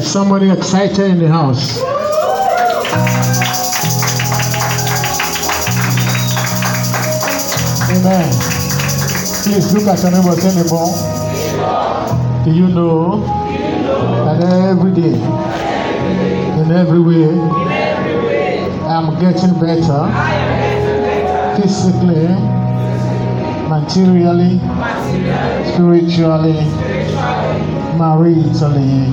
Is somebody excited in the house? Amen. Please look at your neighbor say. Do you know that every day, in every way, I'm getting better physically, materially, spiritually, maritally.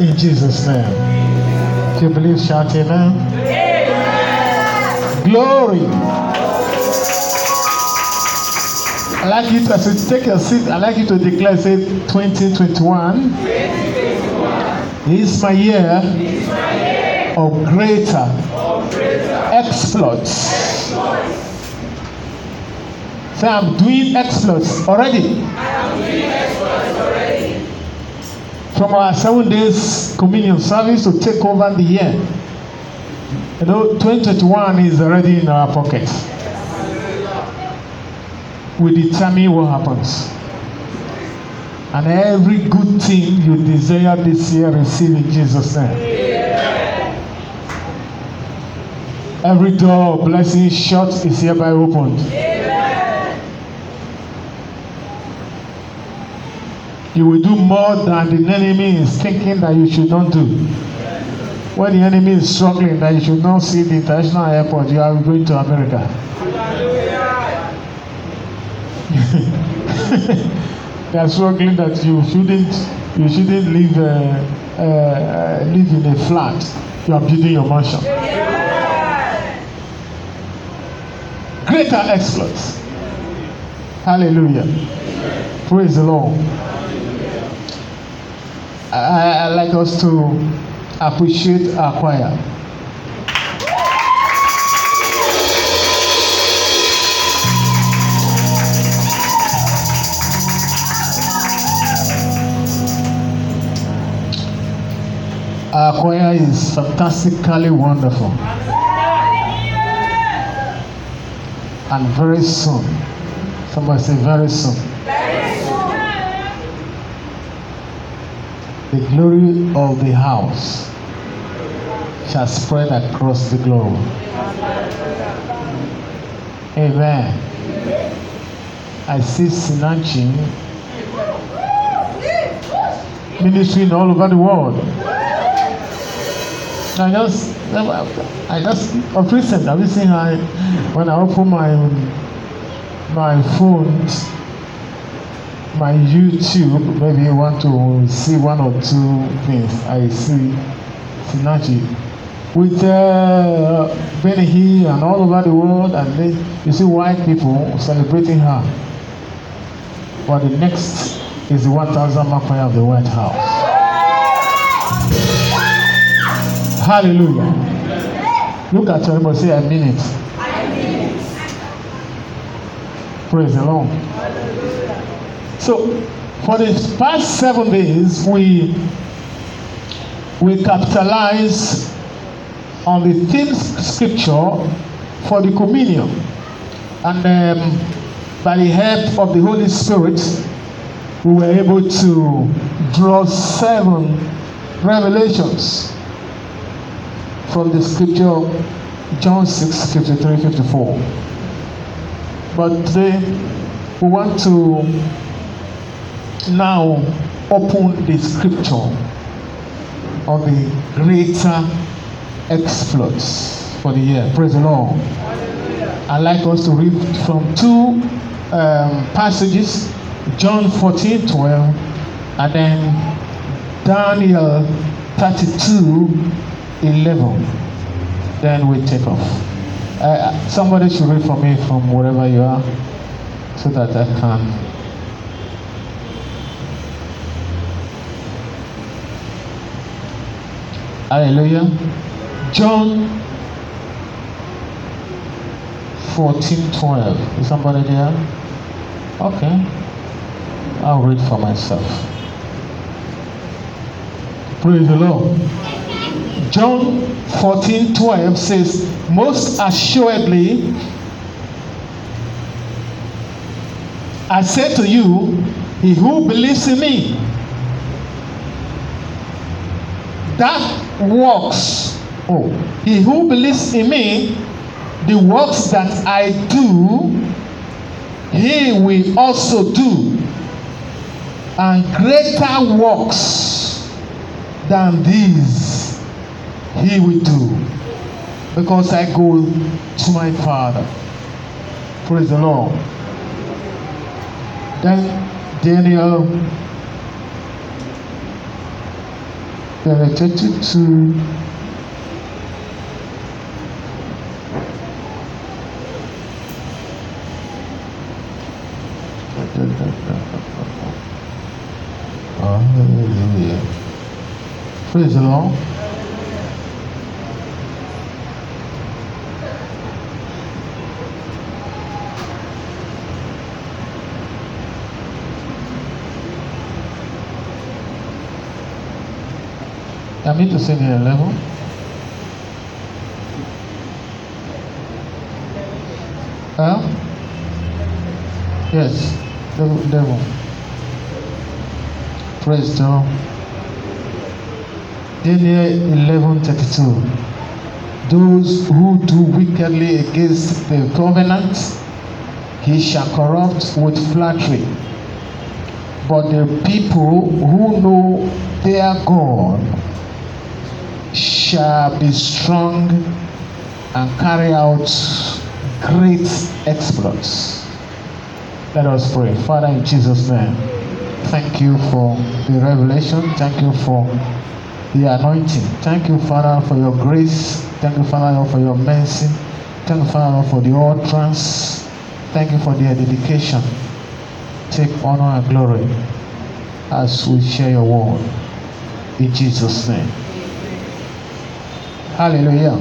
In Jesus' name. If you believe, shout amen. Glory. I like you to you take your seat. I like you to declare, say, 2021 is my year of greater exploits. Say, I'm doing exploits already. From our seven days communion service to take over the year. You know, 2021 is already in our pockets. We determine what happens. And every good thing you desire this year, receive in Jesus' name. Every door of blessing shut is hereby opened. You will do more than the enemy is thinking that you should not do. When the enemy is struggling that you should not see the international airport, you are going to America. they are struggling that you shouldn't you shouldn't live uh, uh, live in a flat. You are building your mansion. Greater exploits. Hallelujah. Praise the Lord. I, I like us to appreciate our choir. Our choir is fantastically wonderful. And very soon, somebody say very soon, the glory of the house shall spread across the globe. Amen. I see Sinanchi ministering all over the world. I just, I just, of recent, I've seeing I, when I open my, my phone, my YouTube, maybe you want to see one or two things. I see Sinachi with uh, Benny Hinn and all over the world, and they, you see white people celebrating her. But the next is the 1,000 mark of the White House. Hallelujah. Look at your neighbor, say, I mean it. Praise the Lord. So, for the past seven days, we we capitalize on the theme scripture for the communion, and um, by the help of the Holy Spirit, we were able to draw seven revelations from the scripture John 6 53 54. But today we want to now open the scripture of the greater exploits for the year. Praise the Lord. I'd like us to read from two um, passages John 14 12 and then Daniel 32 11. Then we take off. Uh, somebody should read for me from wherever you are so that I can. Hallelujah. John 14 12. Is somebody there? Okay. I'll read for myself. Praise the Lord. John 14 12 says, Most assuredly, I say to you, he who believes in me, that works, oh, he who believes in me, the works that I do, he will also do. And greater works than these he will do. Because I go to my Father. Praise the Lord. Then Daniel penetrated to Hallelujah. Praise the Lord. I need to sing here level. Huh? Yes, level, level. Praise eleven thirty two. Those who do wickedly against the covenant, he shall corrupt with flattery. But the people who know their God shall be strong and carry out great exploits. Let us pray. Father, in Jesus' name, thank you for the revelation. Thank you for the anointing. Thank you, Father, for your grace. Thank you, Father, for your mercy. Thank you, Father, for the utterance. Thank you for their dedication. Take honor and glory as we share your word. In Jesus' name. Hallelujah.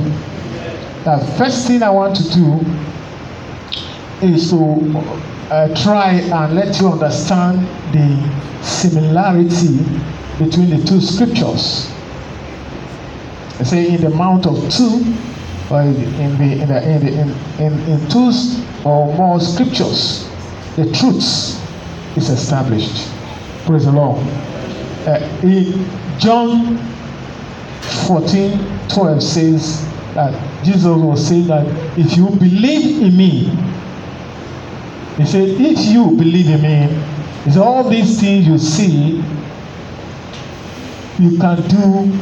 The first thing I want to do is to uh, try and let you understand the similarity between the two scriptures. I say in the Mount of Two, or in the in the in the, in, in, in, two or more scriptures, the truths is established. Praise the Lord. Uh, in John 14 12 says that Jesus was saying that if you believe in me, he said, if you believe in me, is all these things you see, you can do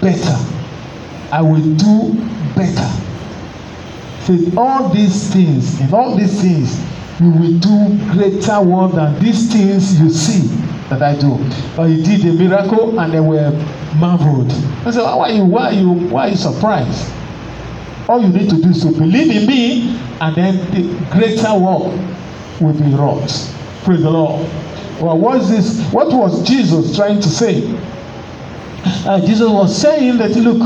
better. I will do better. Say all these things, in all these things, you will do greater work than these things you see that I do. But he did a miracle and they were marveled. I said, why are you why are you why are you surprised? All you need to do is to believe in me, and then the greater work will be wrought. Praise the Lord. Well, what is this? What was Jesus trying to say? Uh, Jesus was saying that look,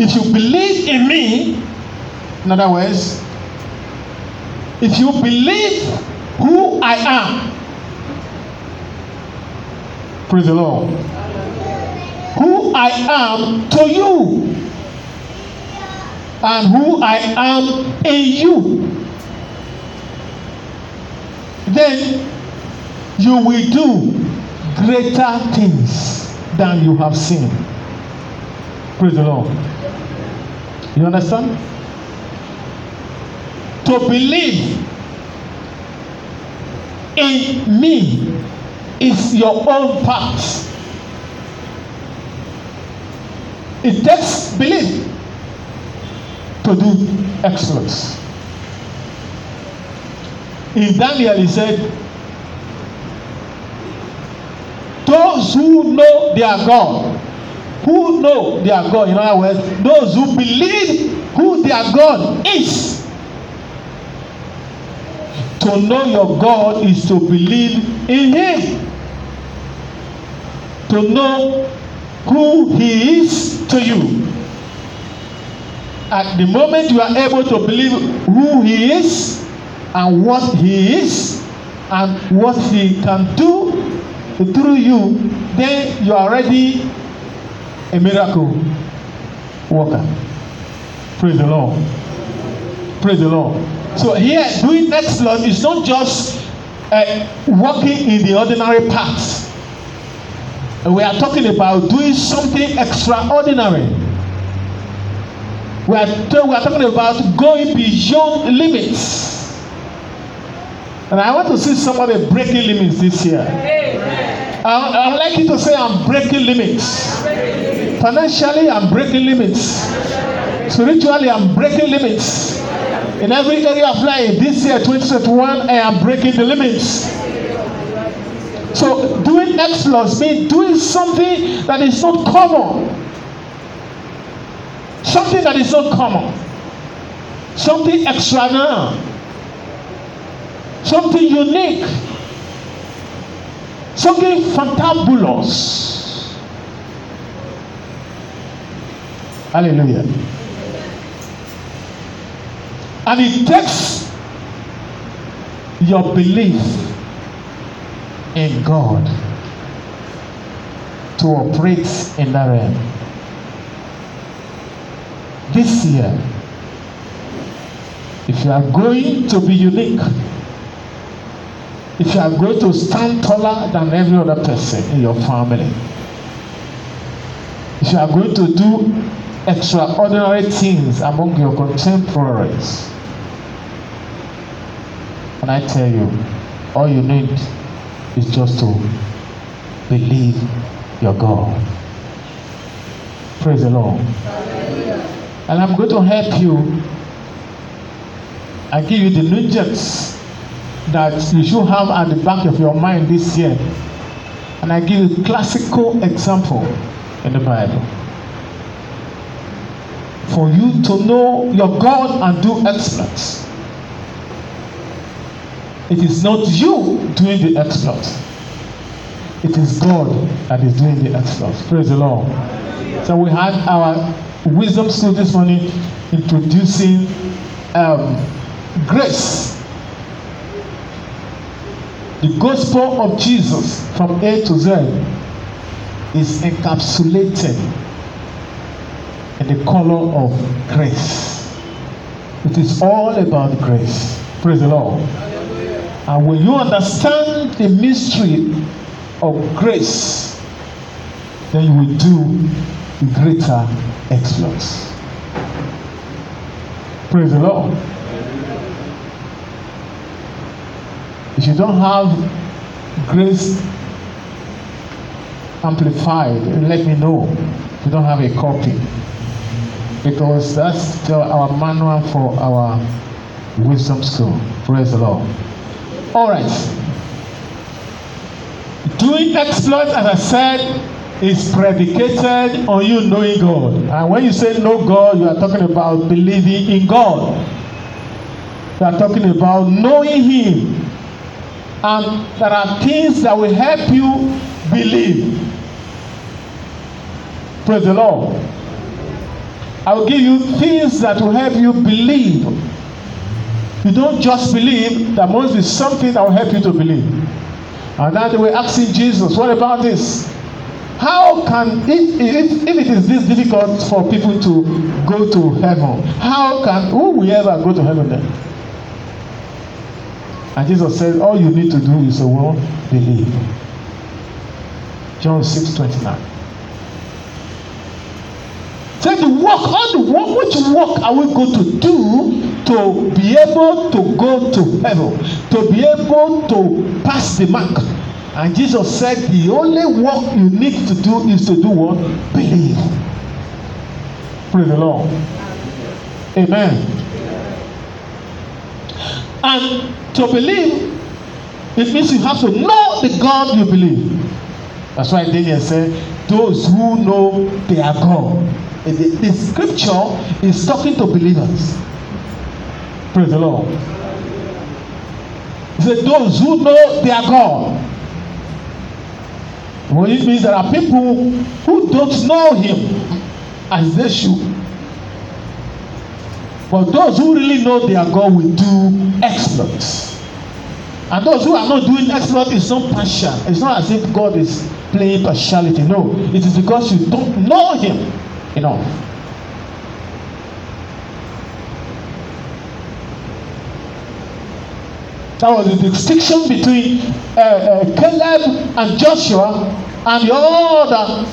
if you believe in me, in other words, if you believe who I am, praise the Lord, who I am to you, and who I am in you, then you will do greater things than you have seen. Praise the Lord. You understand? To believe in me is your own part. It takes belief to do excellence. In Daniel, he said, Those who know their God, who know their God, in other words, those who believe who their God is. To know your God is to believe in Him. To know who He is to you. At the moment you are able to believe who He is and what He is and what He can do through you, then you are already a miracle worker. Praise the Lord. Praise the Lord. So here, doing exploit is not just uh, walking in the ordinary path. we are talking about doing something extraordinary. We are, we are talking about going beyond limits. And I want to see somebody breaking limits this year. I, I would like you to say, I'm breaking limits. Financially, I'm breaking limits. Spiritually, I'm breaking limits. In every area of life, this year, 2021, I am breaking the limits. So, doing exploits means doing something that is not common. Something that is not common. Something extraordinary. Something unique. Something fantabulous. Hallelujah. And it takes your belief in God to operate in that realm. This year, if you are going to be unique, if you are going to stand taller than every other person in your family, if you are going to do extraordinary things among your contemporaries, and I tell you, all you need is just to believe your God. Praise the Lord. And I'm going to help you. I give you the nuggets that you should have at the back of your mind this year. And I give you a classical example in the Bible. For you to know your God and do exploits. It is not you doing the exploit. It is God that is doing the exploits. Praise the Lord. So we had our wisdom school this morning introducing um, grace The gospel of Jesus from A to Z is encapsulated in the color of grace. It is all about grace. Praise the Lord. And when you understand the mystery of grace, then you will do greater exploits. Praise the Lord. If you don't have grace amplified, let me know. You don't have a copy. Because that's our manual for our wisdom school. Praise the Lord. All right. Doing exploits, as I said, is predicated on you knowing God. And when you say know God, you are talking about believing in God. You are talking about knowing Him and there are things that will help you believe. Praise the Lord. I will give you things that will help you believe. You don't just believe, there must be something that will help you to believe. And then they were asking Jesus, What about this? How can, if, if, if it is this difficult for people to go to heaven, how can, who will ever go to heaven then? And Jesus said, All you need to do is to believe. John 6 29. Say the work, all the work, which work are we going to do to be able to go to heaven, to be able to pass the mark? And Jesus said, The only work you need to do is to do what? Believe. Praise the Lord. Amen. And to believe, it means you have to know the God you believe. That's why Daniel said, those who know their God. The, the scripture is talking to believers. Praise the Lord. Said, those who know their God. Well, it means there are people who don't know Him as they should. But those who really know their God will do exploits. And those who are not doing exploit is not partial. It's not as if God is playing partiality. No, it is because you don't know Him enough. That was the distinction between uh, uh, Caleb and Joshua and the other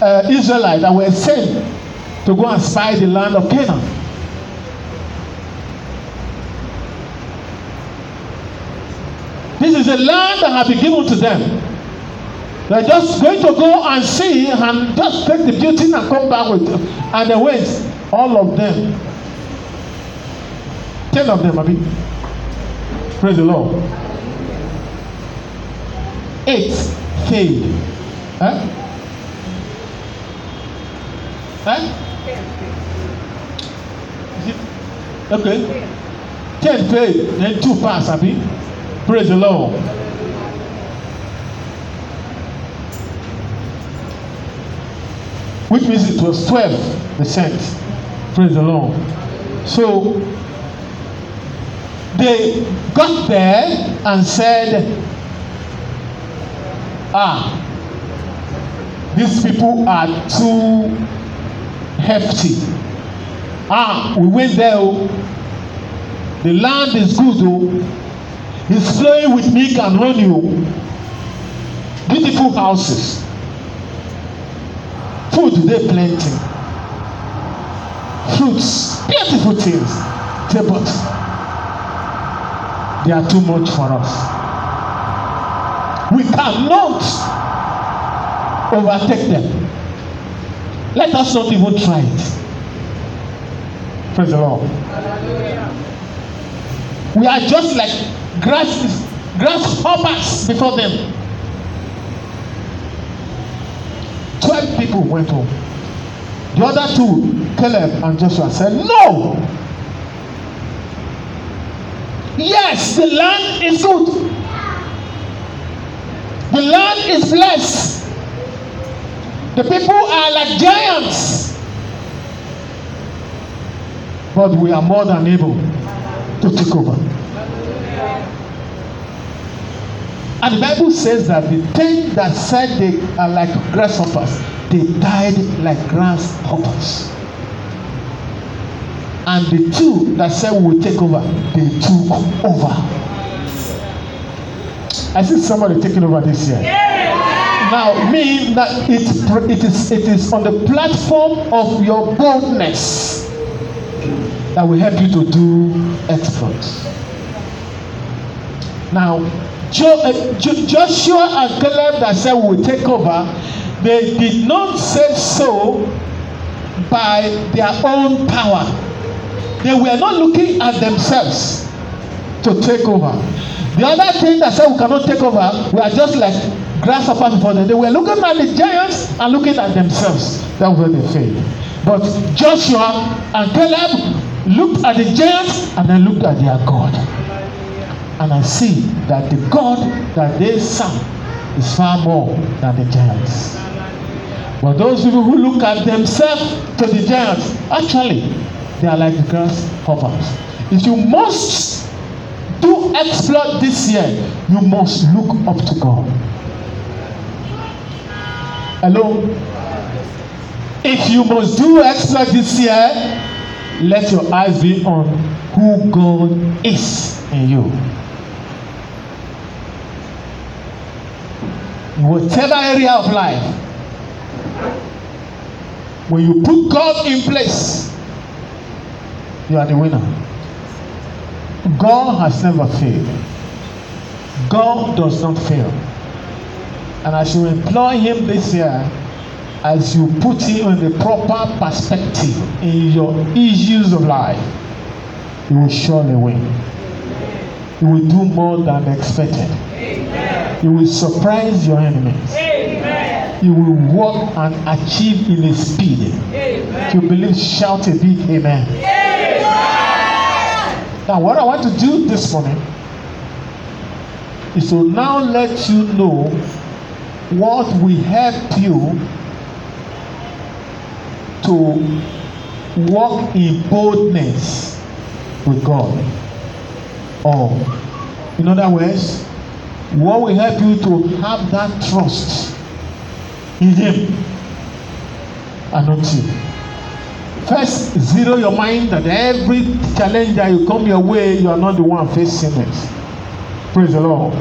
uh, Israelites that were sent to go and spy the land of Canaan. This is a land that has been given to them. They're just going to go and see and just take the beauty and come back with and they went. All of them. Ten of them, I mean. Praise the Lord. Eight failed. Huh? Huh? Okay. Ten failed, then two pass, abi. Praise the Lord. Which means it was twelve percent. Praise the Lord. So they got there and said, Ah, these people are too hefty. Ah, we went there. Oh. The land is good. Oh. It's flowing with milk and honey. Oh. Beautiful houses. Food they plenty. Fruits, beautiful things. But they are too much for us. We cannot overtake them. Let us not even try it. Praise the Lord. We are just like grass, grasshoppers before them. People went home. The other two, Caleb and Joshua, said, No. Yes, the land is good. The land is blessed. The people are like giants. But we are more than able to take over. And the Bible says that the ten that said they are like grasshoppers, they died like grasshoppers. And the two that said we will take over, they took over. I see somebody taking over this year. Now, mean that it, it, is, it is on the platform of your boldness that will help you to do exploits. Now, Joshua and Caleb that said we will take over, they did not say so by their own power. They were not looking at themselves to take over. The other thing that said we cannot take over, we are just like grasshoppers before them. They were looking at the giants and looking at themselves. That's where they failed. But Joshua and Caleb looked at the giants and then looked at their God. And I see that the God that they serve is far more than the giants. But those people who look at themselves to the giants, actually, they are like the grasshoppers. If you must do exploit this year, you must look up to God. Hello? If you must do exploit this year, let your eyes be on who God is in you. Whatever area of life, when you put God in place, you are the winner. God has never failed. God does not fail. And as you employ him this year, as you put him in the proper perspective in your issues of life, you will surely win. You will do more than expected. Amen. You will surprise your enemies. Amen. You will walk and achieve in a speed. If you believe, shout a big amen. amen. Now, what I want to do this morning is to now let you know what will help you to walk in boldness with God. Or, in other words, what will help you to have that trust in Him and not you. First, zero your mind that every challenge that you come your way, you are not the one facing it. Praise the Lord.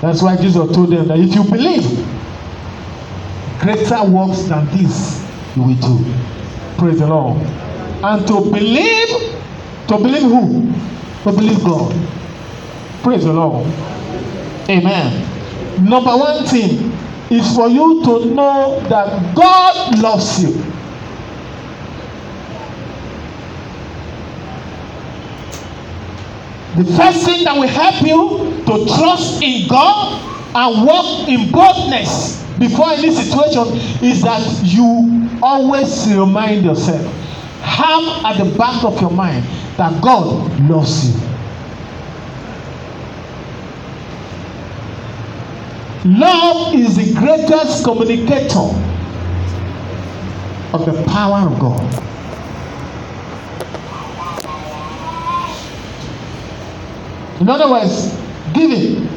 That's why Jesus told them that if you believe, greater works than this you will do. Praise the Lord. And to believe, to believe who? To believe God. Praise the Lord. Amen. Number one thing is for you to know that God loves you. The first thing that will help you to trust in God and walk in boldness before any situation is that you always remind yourself, have at the back of your mind that God loves you. Love is the greatest communicator of the power of God. In other words, giving.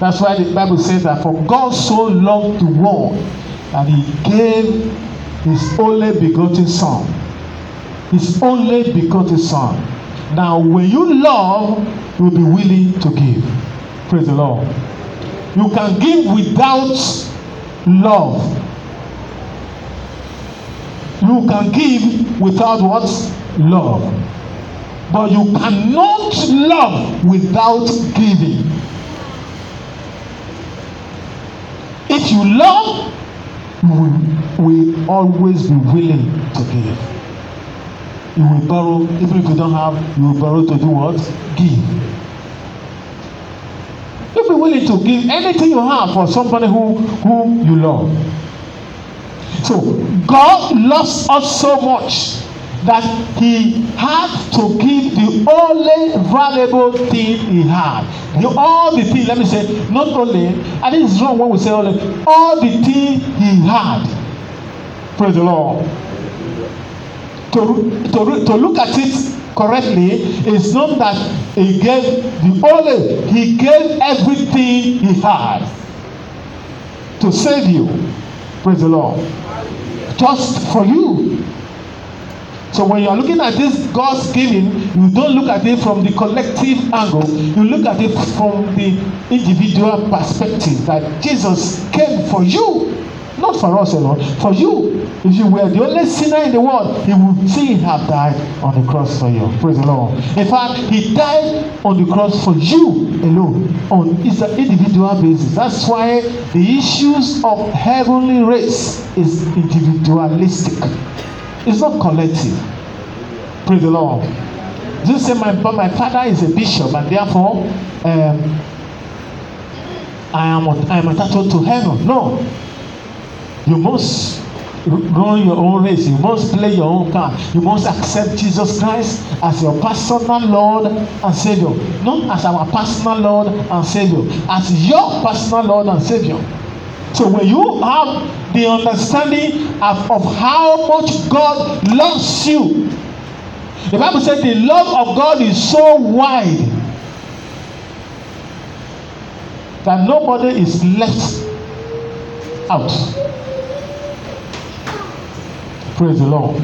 That's why the Bible says that for God so loved the world that he gave his only begotten son. His only begotten son. Now, when you love, you will be willing to give. Praise the Lord. You can give without love. You can give without what? Love. But you cannot love without giving. If you love, you will, always be willing to give. You will borrow, even if you don't have, you will borrow to do what? Give. You'll be willing to give anything you have for somebody who, who you love. So God loves us so much that he had to give the only valuable thing he had. The, all the things, let me say, not only, I think it's wrong when we say only, all the things he had. Praise the Lord. To, to, to look at it correctly is not that he gave the only he gave everything he had to save you. Praise the lord. Just for you. So when you are looking at this god's giving you don't look at it from the collective angle. You look at it from the individual perspective that jesus came for you not for us alone for you If you were the only sinner in the world, he would still have died on the cross for you. Praise the Lord. In fact, he died on the cross for you alone on an individual basis. That's why the issues of heavenly race is individualistic. It's not collective. Praise the Lord. Just say my my father is a bishop and therefore um, I am I am entitled to heaven. No. You must run your own race. You must play your own card. You must accept Jesus Christ as your personal Lord and Savior. Not as our personal Lord and Savior, as your personal Lord and Savior. So when you have the understanding of, of how much God loves you, the Bible said the love of God is so wide that nobody is left out. Praise the Lord.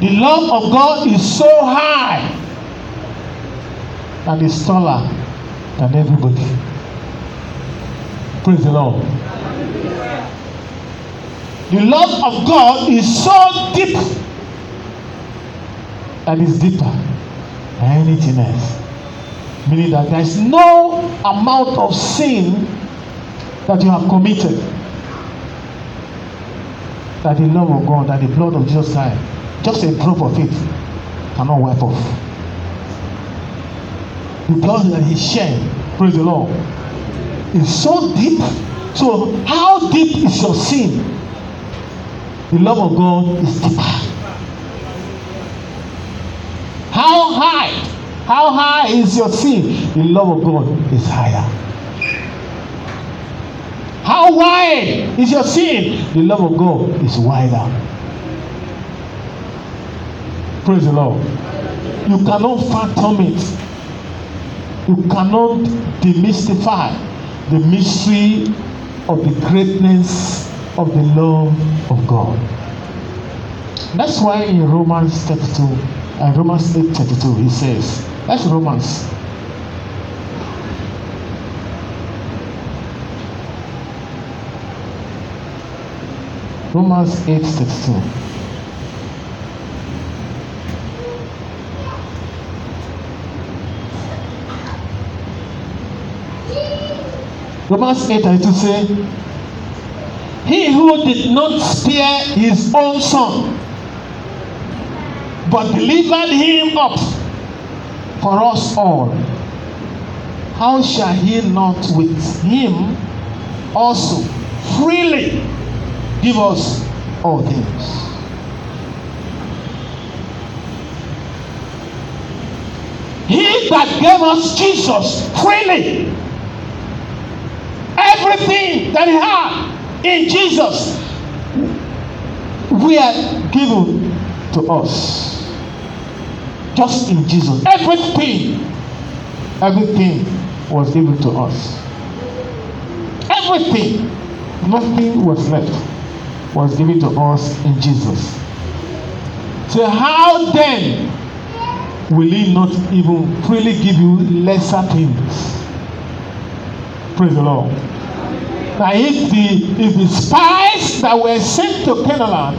The love of God is so high and it's taller than everybody. Praise the Lord. The love of God is so deep and it's deeper than anything else. Meaning that there is no amount of sin that you have committed, that the love of God, that the blood of Jesus Christ, just a drop of it, cannot wipe off. The blood that He shed, praise the Lord, is so deep. So, how deep is your sin? The love of God is deeper. How high? How high is your sin? The love of God is higher. How wide is your sin? The love of God is wider. Praise the Lord. You cannot fathom it. You cannot demystify the mystery of the greatness of the love of God. That's why in Romans 32, And Romans 8:32, he says, that's Romans. Romans 8:32. Romans 8 32 say, He who did not spare his own son, but delivered him up for us all, how shall he not with him also freely give us all things? He that gave us Jesus freely, everything that he had in Jesus, we are given to us. Just in Jesus. Everything, everything was given to us. Everything, nothing was left, was given to us in Jesus. So, how then will He not even freely give you lesser things? Praise the Lord. Now, if the if the spies that were sent to Canaan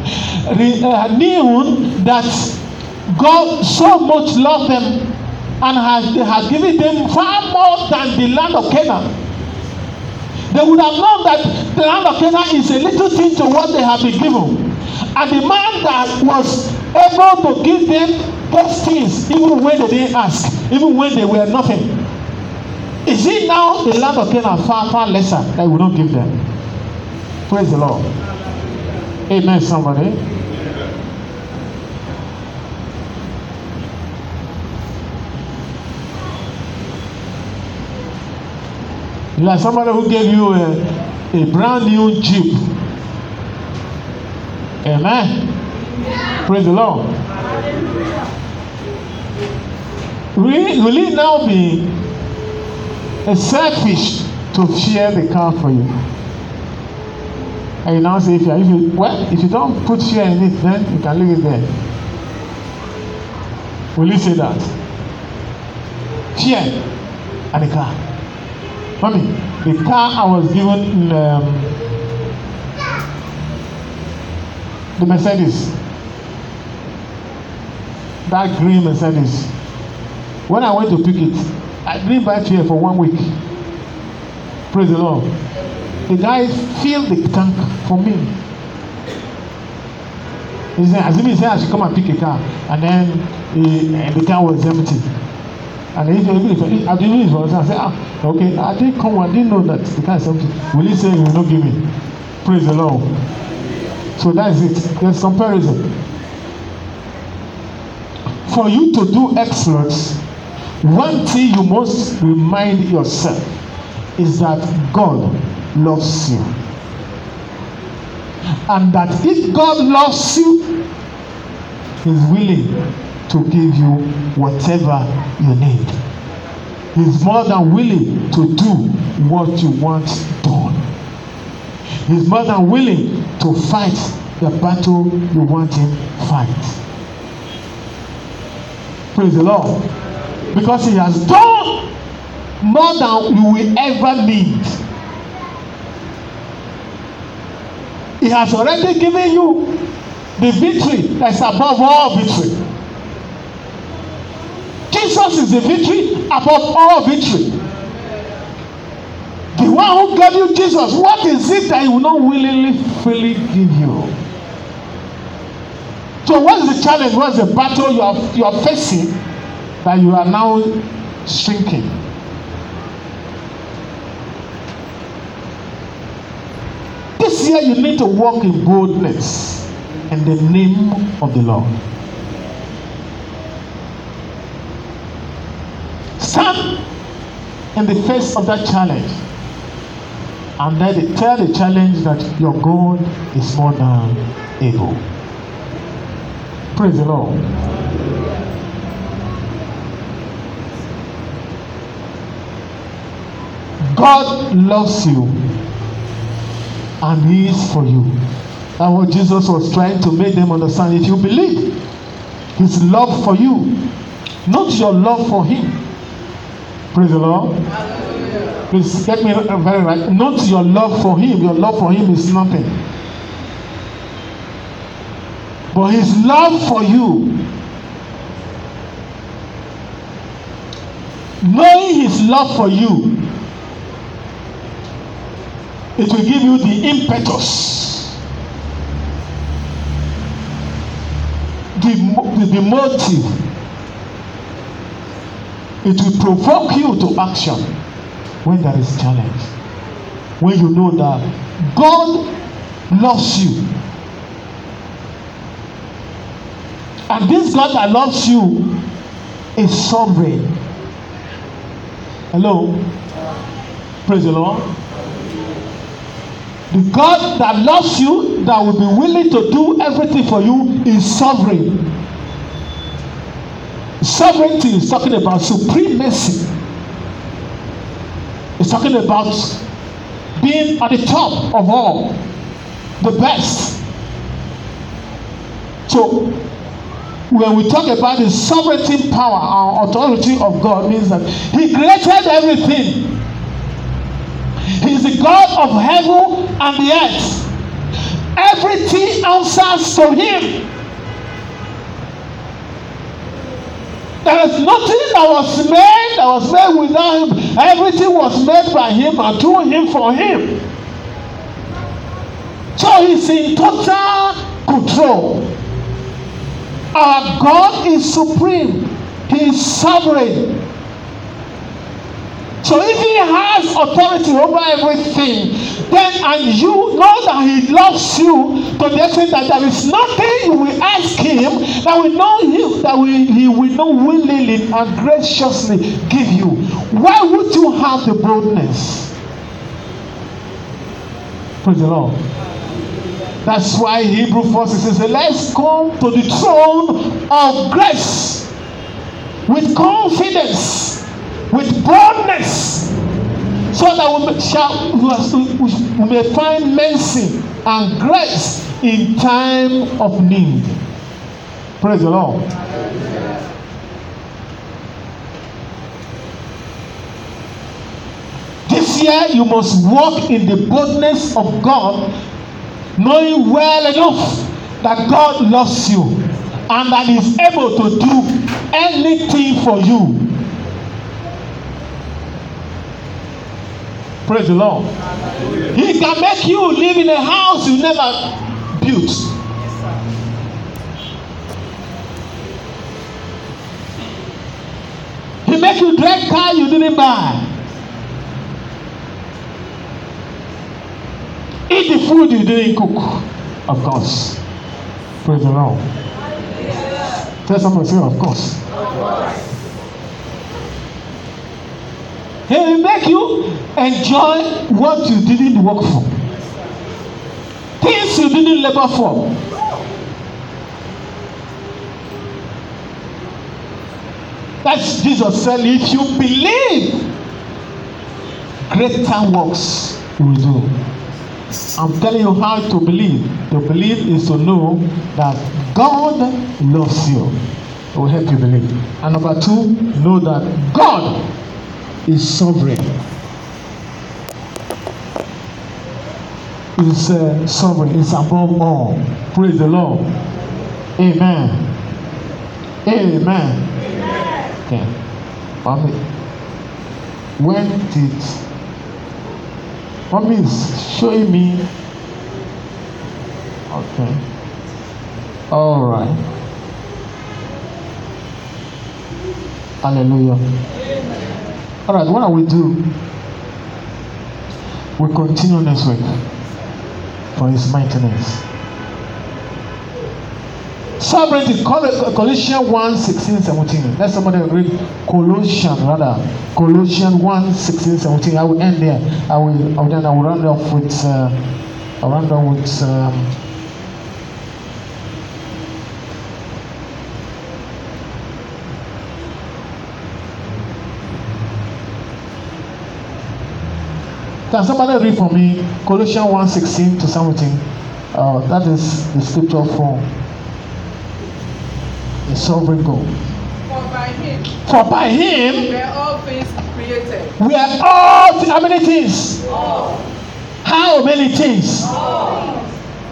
uh, knew that God so much loved them and has, has given them far more than the land of Canaan. They would have known that the land of Canaan is a little thing to what they have been given. And the man that was able to give them those things, even when they didn't ask, even when they were nothing. Is it now the land of Canaan far, far lesser that will not give them? Praise the Lord. Amen, somebody. Like somebody who gave you a, a brand new Jeep. Amen. Praise the Lord. Will, will it now be a selfish to share the car for you? And you now say, if you, if you well, if you don't put fear in it, then you can leave it there. Will you say that? Fear and the car. Mommy, the car I was given in um, the Mercedes, that green Mercedes. When I went to pick it, I didn't buy here for one week. Praise the Lord. The guy filled the tank for me. He said, as if said I should come and pick a car, and then he, and the car was empty. And he said, if I didn't use I said, ah, okay, I didn't come, I didn't know that the car is empty. Will he say he will not give me? Praise the Lord. So that's it. There's comparison. For you to do exploits, one thing you must remind yourself is that God loves you. And that if God loves you, He's willing to give you whatever you need. He's more than willing to do what you want done. He's more than willing to fight the battle you want him to fight. Praise the Lord. Because he has done more than you will ever need. He has already given you the victory that's above all victory. Jesus is the victory above all victory. The one who gave you Jesus, what is it that he will not willingly, freely give you? So, what is the challenge? What is the battle you are, you are facing that you are now shrinking? This year, you need to walk in boldness in the name of the Lord. Stand in the face of that challenge and then tell the challenge that your God is more than able. Praise the Lord. God loves you and He is for you. That's what Jesus was trying to make them understand. If you believe, His love for you, not your love for Him. Praise the Lord. Please get me very right. Not your love for Him. Your love for Him is nothing. But His love for you, knowing His love for you, it will give you the impetus, the, the motive. It will provoke you to action when there is challenge. When you know that God loves you. And this God that loves you is sovereign. Hello? Praise the Lord. The God that loves you, that will be willing to do everything for you, is sovereign. Sovereignty is talking about supremacy. It's talking about being at the top of all, the best. So, when we talk about the sovereignty power or authority of God, means that He created everything. He's the God of heaven and the earth. Everything answers to him. There is nothing that was made that was made without him. Everything was made by him and through him for him. So he's in total control. Our God is supreme. He is sovereign. So if he has authority over everything, then and you know that he loves you to the extent that there is nothing you will ask him that will know you that we, he will not willingly and graciously give you. Why would you have the boldness? Praise the Lord. That's why Hebrew 4 says, Let's come to the throne of grace with confidence with boldness so that we shall we may find mercy and grace in time of need. Praise the Lord. This year you must walk in the boldness of God, knowing well enough that God loves you and that He is able to do anything for you Praise the Lord. He can make you live in a house you never built. He make you drive car you didn't buy. Eat the food you didn't cook, of course. Praise the Lord. Tell somebody, say, of course. He will make you enjoy what you didn't work for. Things you didn't labor for. That's Jesus said, if you believe, greater works will do. I'm telling you how to believe. To believe is to know that God loves you. It will help you believe. And number two, know that God is sovereign. Is uh, sovereign, is above all. Praise the Lord. Amen. Amen. Okay. Mommy, when did Mommy is showing me Okay. All right. Hallelujah. All right, what are we do? We continue next week for his maintenance. Sovereignty, Colossians 1 16, 17. Let somebody read Colossians, rather. Colossians 1 16, 17. I will end there. I will, I will then I will round off with, uh, I'll round off with, um, Can somebody read for me Colossians 1 16 to 17? Uh, that is the scripture for A sovereign God. For by him For by him were all things created. we are all how many things? All, How many things? all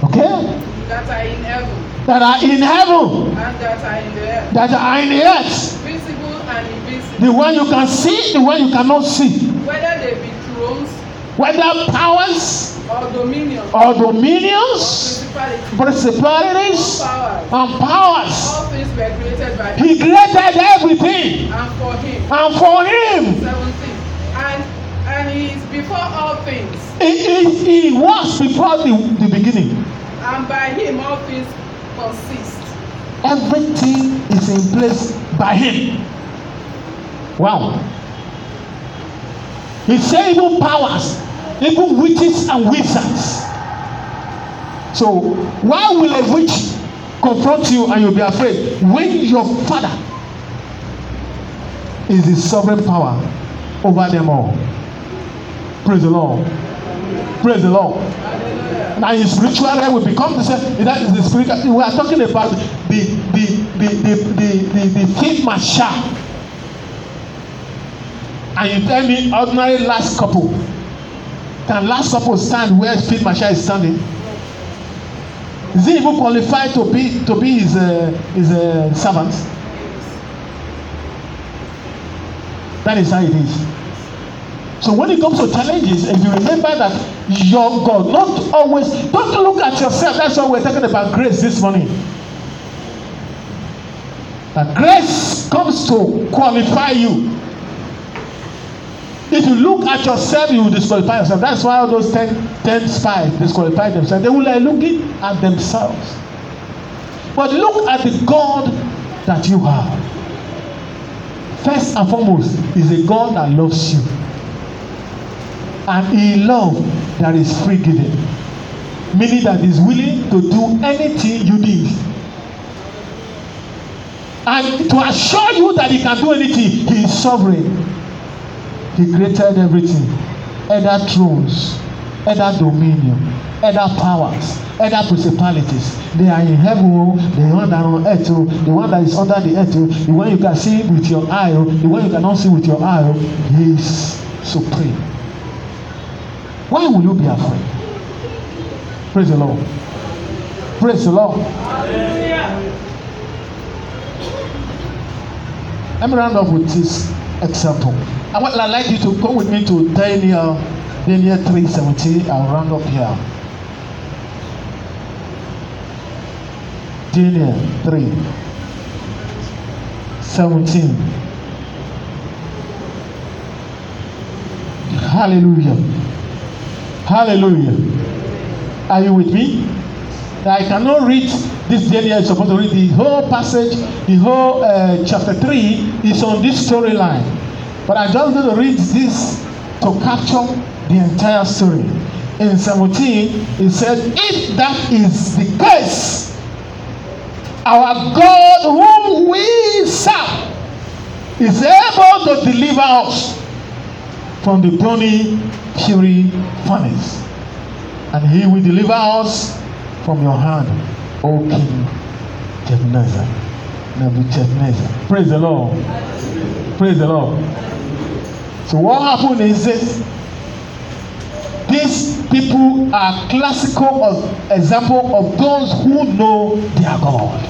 Okay? that are in heaven That are in heaven, and that are in the earth, that are in the earth. visible and invisible, The one you can see, the one you cannot see. whether they be thrones Whether powers or dominions, or dominions, principalities, principalities, and powers. all things were created by him He created everything. and for him. And for him, Seventeen. And and he is before all things, he, he, he was before the, the beginning. and by him all things consist. Everything is in place by him. Wow. He said even powers, even witches and wizards. So why will a witch confront you and you'll be afraid when your father is the sovereign power over them all? Praise the Lord. Praise the Lord. Now in spiritual realm we become the same. That is the spiritual. We are talking about the the the the the the, the field marshal. And you tell me ordinary last couple can lance corporal stand where field marshal is standing? Is he even qualified to be to be his uh, his uh, servant? That is how it is. So when it comes to challenges, if you remember that your God, not always, don't look at yourself. That's why we're talking about grace this morning. That grace comes to qualify you. If you look at yourself, you will disqualify yourself. That's why all those ten, ten spies disqualify themselves. They like looking at themselves. But look at the God that you have. First and foremost, is a God that loves you. And in love, there is free giving. Meaning that is willing to do anything you need. And to assure you that he can do anything, he is sovereign. He created everything. Either thrones, either dominion, either powers, either principalities. They are in heaven, oh, the one that are on earth, oh, the one that is under the earth, oh, the one you can see with your eye, the one you cannot see with your eye, he is supreme. Why will you be afraid? Praise the Lord. Praise the Lord. Let me round off with this example. I would like you to go with me to Daniel, Daniel 3:17. I'll round up here. Daniel 3 17. Hallelujah. Hallelujah. Are you with me? I cannot read this Daniel. You're supposed to read the whole passage, the whole uh, chapter 3 is on this storyline. But I just going to read this to capture the entire story. In 17, it said, If that is the case, our God whom we serve is able to deliver us from the burning fury furnace. And he will deliver us from your hand, O King. Nebuchadnezzar. Praise the Lord. Praise the Lord. So what happened is this. These people are classical of, example of those who know their God.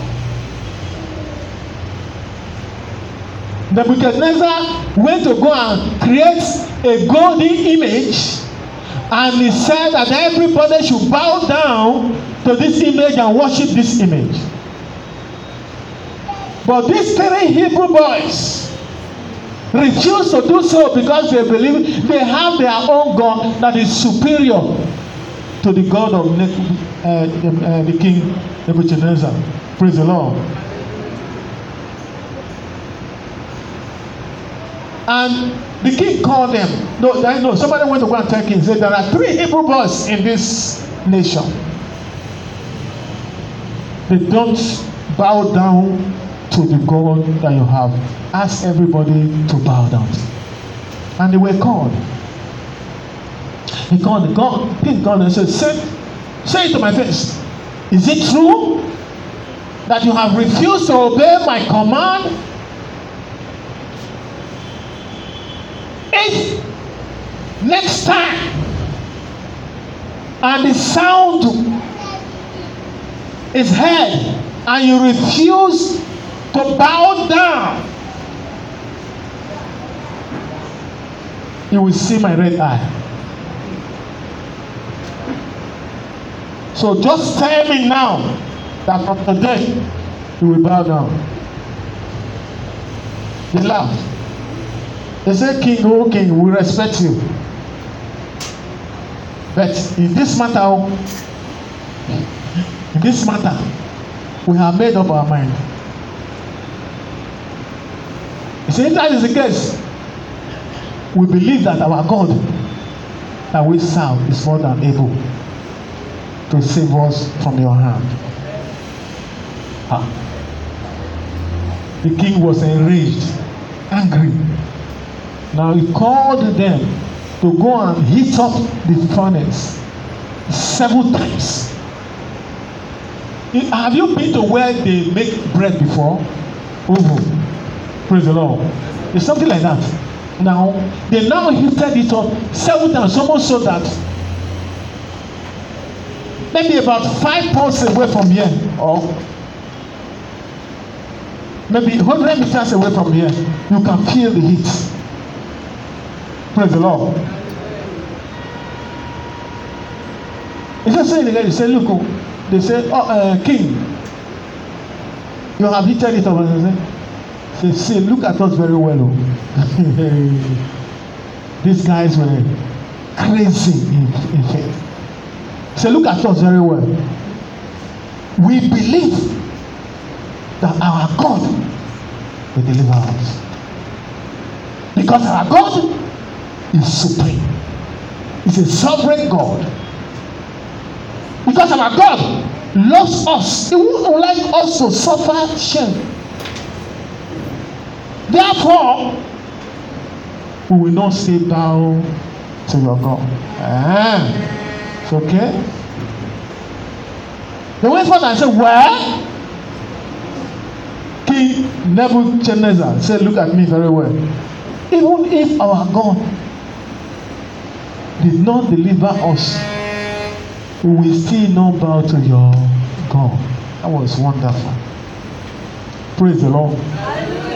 Nebuchadnezzar went to go and create a golden image and he said that everybody should bow down to this image and worship this image. But these three Hebrew boys refused to do so because they believe they have their own God that is superior to the God of uh, the, uh, the king Nebuchadnezzar. Praise the Lord. And the king called them. No, no, somebody went to go and tell king. Said there are three Hebrew boys in this nation. They don't bow down to the God that you have. Ask everybody to bow down. And they were called. He called God, king called and said, say, say it to my face. Is it true that you have refused to obey my command? If next time and the sound is heard and you refuse to bow down, you will see my red eye. So just tell me now that from today you will bow down. They laughed. They said, King, oh King, we respect you. But in this matter, in this matter, we have made up our mind. He said, that is the case, we believe that our God that we serve is more than able to save us from your hand. Ah. The king was enraged, angry. Now he called them to go and heat up the furnace several times. Have you been to where they make bread before? Oven. Praise the Lord. It's something like that. Now, they now heated it up several times, almost so that maybe about five pounds away from here, or maybe 100 meters away from here, you can feel the heat. Praise the Lord. He just saying again, he said, Look, oh, they said, Oh, uh, King, you have heated it up. And they say, See, look at us very well. Oh. These guys were crazy in, in faith. Say, look at us very well. We believe that our God will deliver us. Because our God is supreme. He's a sovereign God. Because our God loves us. He won't like us to suffer shame. Therefore, we will not say bow to your God. Ah. It's okay. The went forth and said, Well, King Nebuchadnezzar said, Look at me very well. Even if our God did not deliver us, we will still not bow to your God. That was wonderful. Praise the Lord. Hallelujah.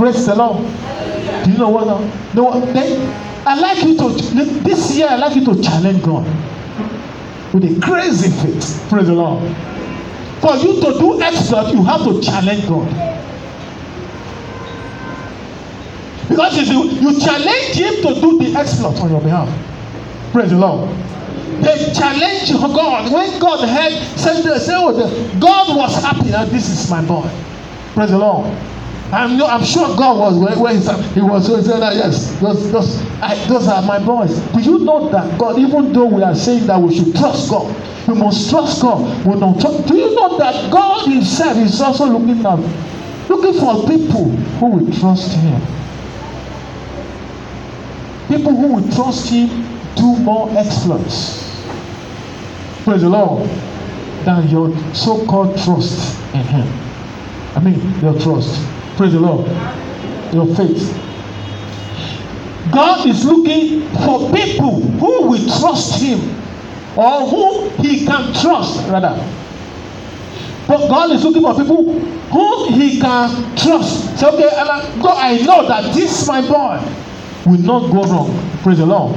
Praise the Lord. Do you know what? No, then I like you to this year. I like you to challenge God with a crazy faith. Praise the Lord. For you to do expert, you have to challenge God. Because if you, you challenge him to do the exploit on your behalf. Praise the Lord. They challenge God. When God heard, said, said oh, God was happy that this is my boy. Praise the Lord. I'm, no, I'm sure God was where, where he was so he said that yes, those, those, I, those are my boys. Do you know that God, even though we are saying that we should trust God, we must trust God. We don't trust. Do you know that God Himself is also looking at, looking for people who will trust Him. People who will trust Him do more exploits. Praise the Lord. Than your so-called trust in Him. I mean, your trust. Praise the Lord. Your faith. God is looking for people who will trust Him or whom He can trust, rather. But God is looking for people whom He can trust. Say, okay, God, I know that this my boy will not go wrong. Praise the Lord.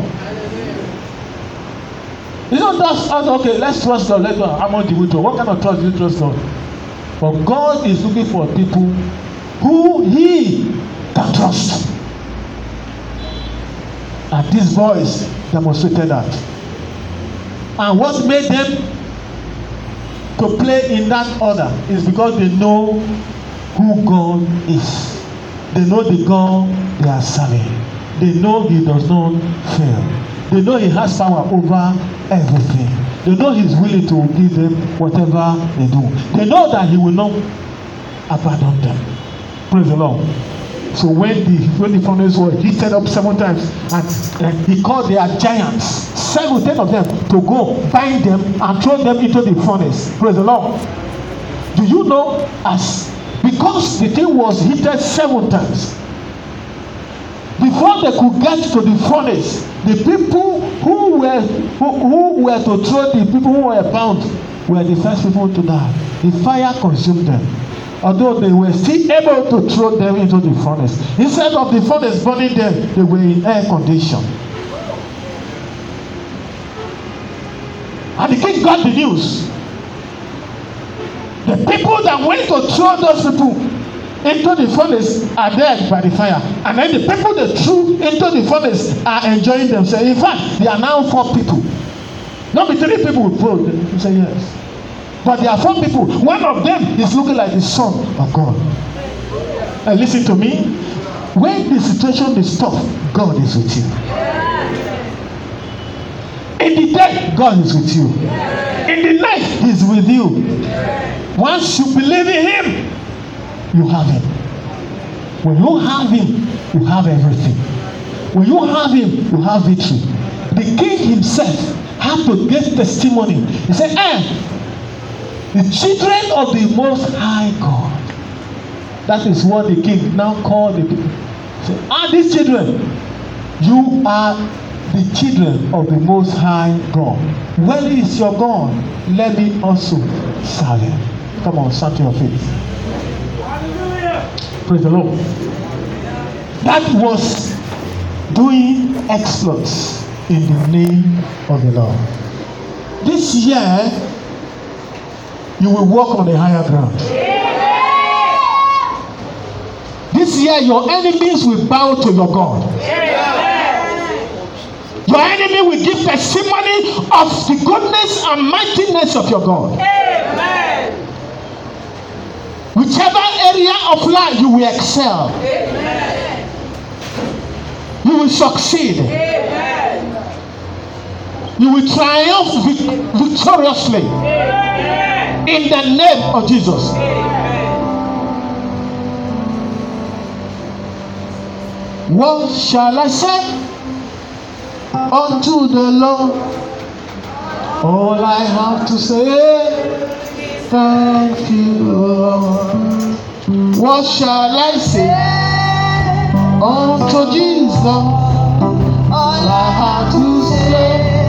It's not just us, okay, let's trust God. Let's go. I'm on the. What kind of trust do you trust God? But God is looking for people who he can trust. And these boys demonstrated that. And what made them to play in that order is because they know who God is. They know the God they are serving. They know He does not fail. They know He has power over everything. They know He's willing to give them whatever they do. They know that He will not abandon them. Praise the Lord. So when the when the furnace was heated up seven times, and, and he called their giants, seven, ten of them, to go bind them and throw them into the furnace. Praise the Lord. Do Do you know as because the thing was heated seven times before they could get to the furnace the people who were who, who were to throw the people who were bound were the first people to die the fire consumed them although they were still able to throw them into the furnace instead of the furnace burning them they were in air condition. And the king got the news. The people that went to throw those people into the furnace are dead by the fire. And then the people they threw into the furnace are enjoying themselves. In fact they are now four people. Not three people with both you say yes but there are four people one of them is looking like the son of god. And lis ten to me. When the situation is tough god is with you. In the day god is with you. In the night he is with you. Once you believe in him you have him. When you have him you have everything. When you have him you have victory. The king himself had to get testimony. He say eh the children of the most high god. That is what the king now call the people. Say ah these children you are the children of the most high god. Where is your god? Let me also serve him. Come on stand to your feet praise the lord. That was doing exploits in the name of the lord. This year you will walk on a higher ground this year your enemies will bow to your god your enemy will give testimony of the goodness and mightiness of your god Amen. whichever area of life you will excel you will succeed you will triumph victoriously. In the name of jesus. What shall i say unto the lord? All i have to say thank you lord. What shall i say unto jesus? All i have to say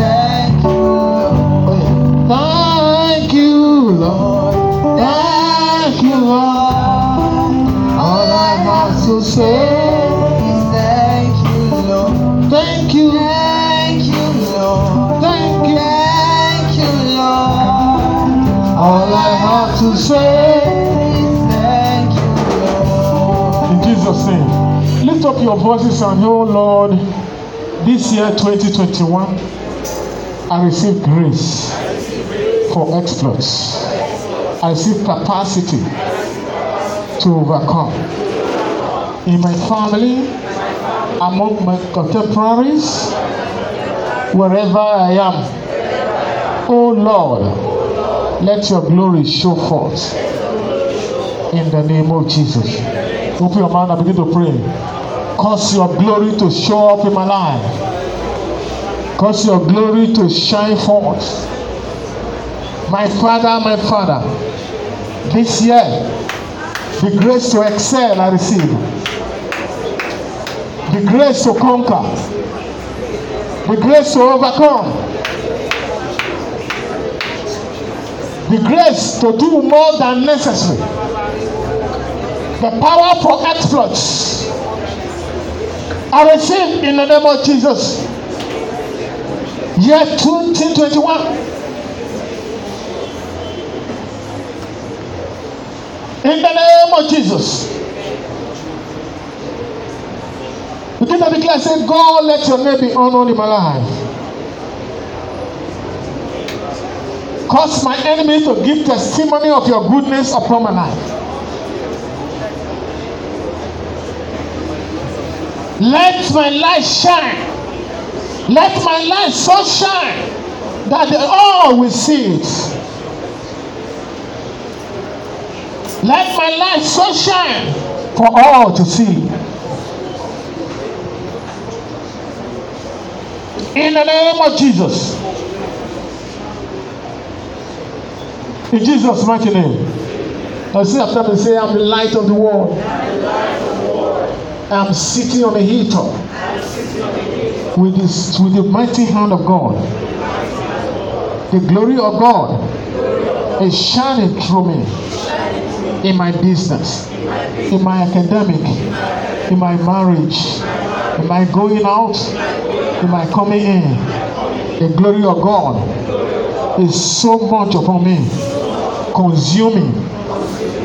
Thank you, Lord. Oh, thank you, Lord. All I have to say, is thank you, Lord. thank you. Thank you, Lord. Thank you. Thank you, Lord. All I have to say, is thank you, Lord. in Jesus' name, lift up your voices and oh Lord, this year 2021, I receive grace for exploits. I see capacity to overcome. In my family, among my contemporaries, wherever I am, oh Lord, let your glory show forth in the name of Jesus. Open your mouth and begin to pray. Cause your glory to show up in my life. Cause your glory to shine forth. My Father, my Father, this year, the grace to excel I receive, the grace to conquer, the grace to overcome, the grace to do more than necessary, the power for exploits. I receive in the name of Jesus. Year 2021. In the name of Jesus. Begin to declare, say, God, let your name be honored in my life. Cause my enemy to give testimony of your goodness upon my life. Let my light shine. Let my light so shine that all will see it. Let my light so shine for all to see. In the name of Jesus. In Jesus' mighty name. Now see after me say, I'm the light of the world. I'm sitting on a hilltop with, this, with the mighty hand of God. The glory of God is shining through me in my business, in my academic, in my marriage, in my going out, in my coming in. The glory of God is so much upon me, consuming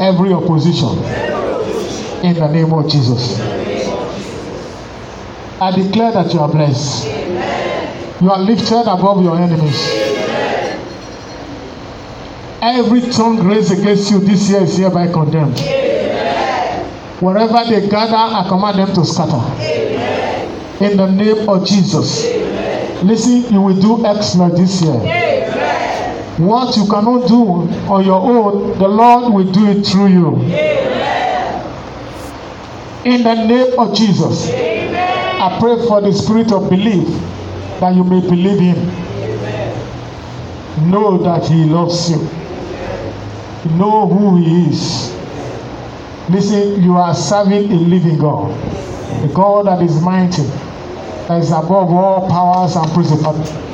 every opposition in the name of Jesus. I declare that you are blessed. You are lifted above your enemies. Every tongue raised against you this year is hereby condemned. Wherever they gather, I command them to scatter. In the name of Jesus. Listen, you will do exploit this year. What you cannot do on your own, the Lord will do it through you. In the name of Jesus. I pray for the spirit of belief that you may believe him. Know that he loves you. Know who he is. Listen, you are serving a living God, a God that is mighty, that is above all powers and principalities.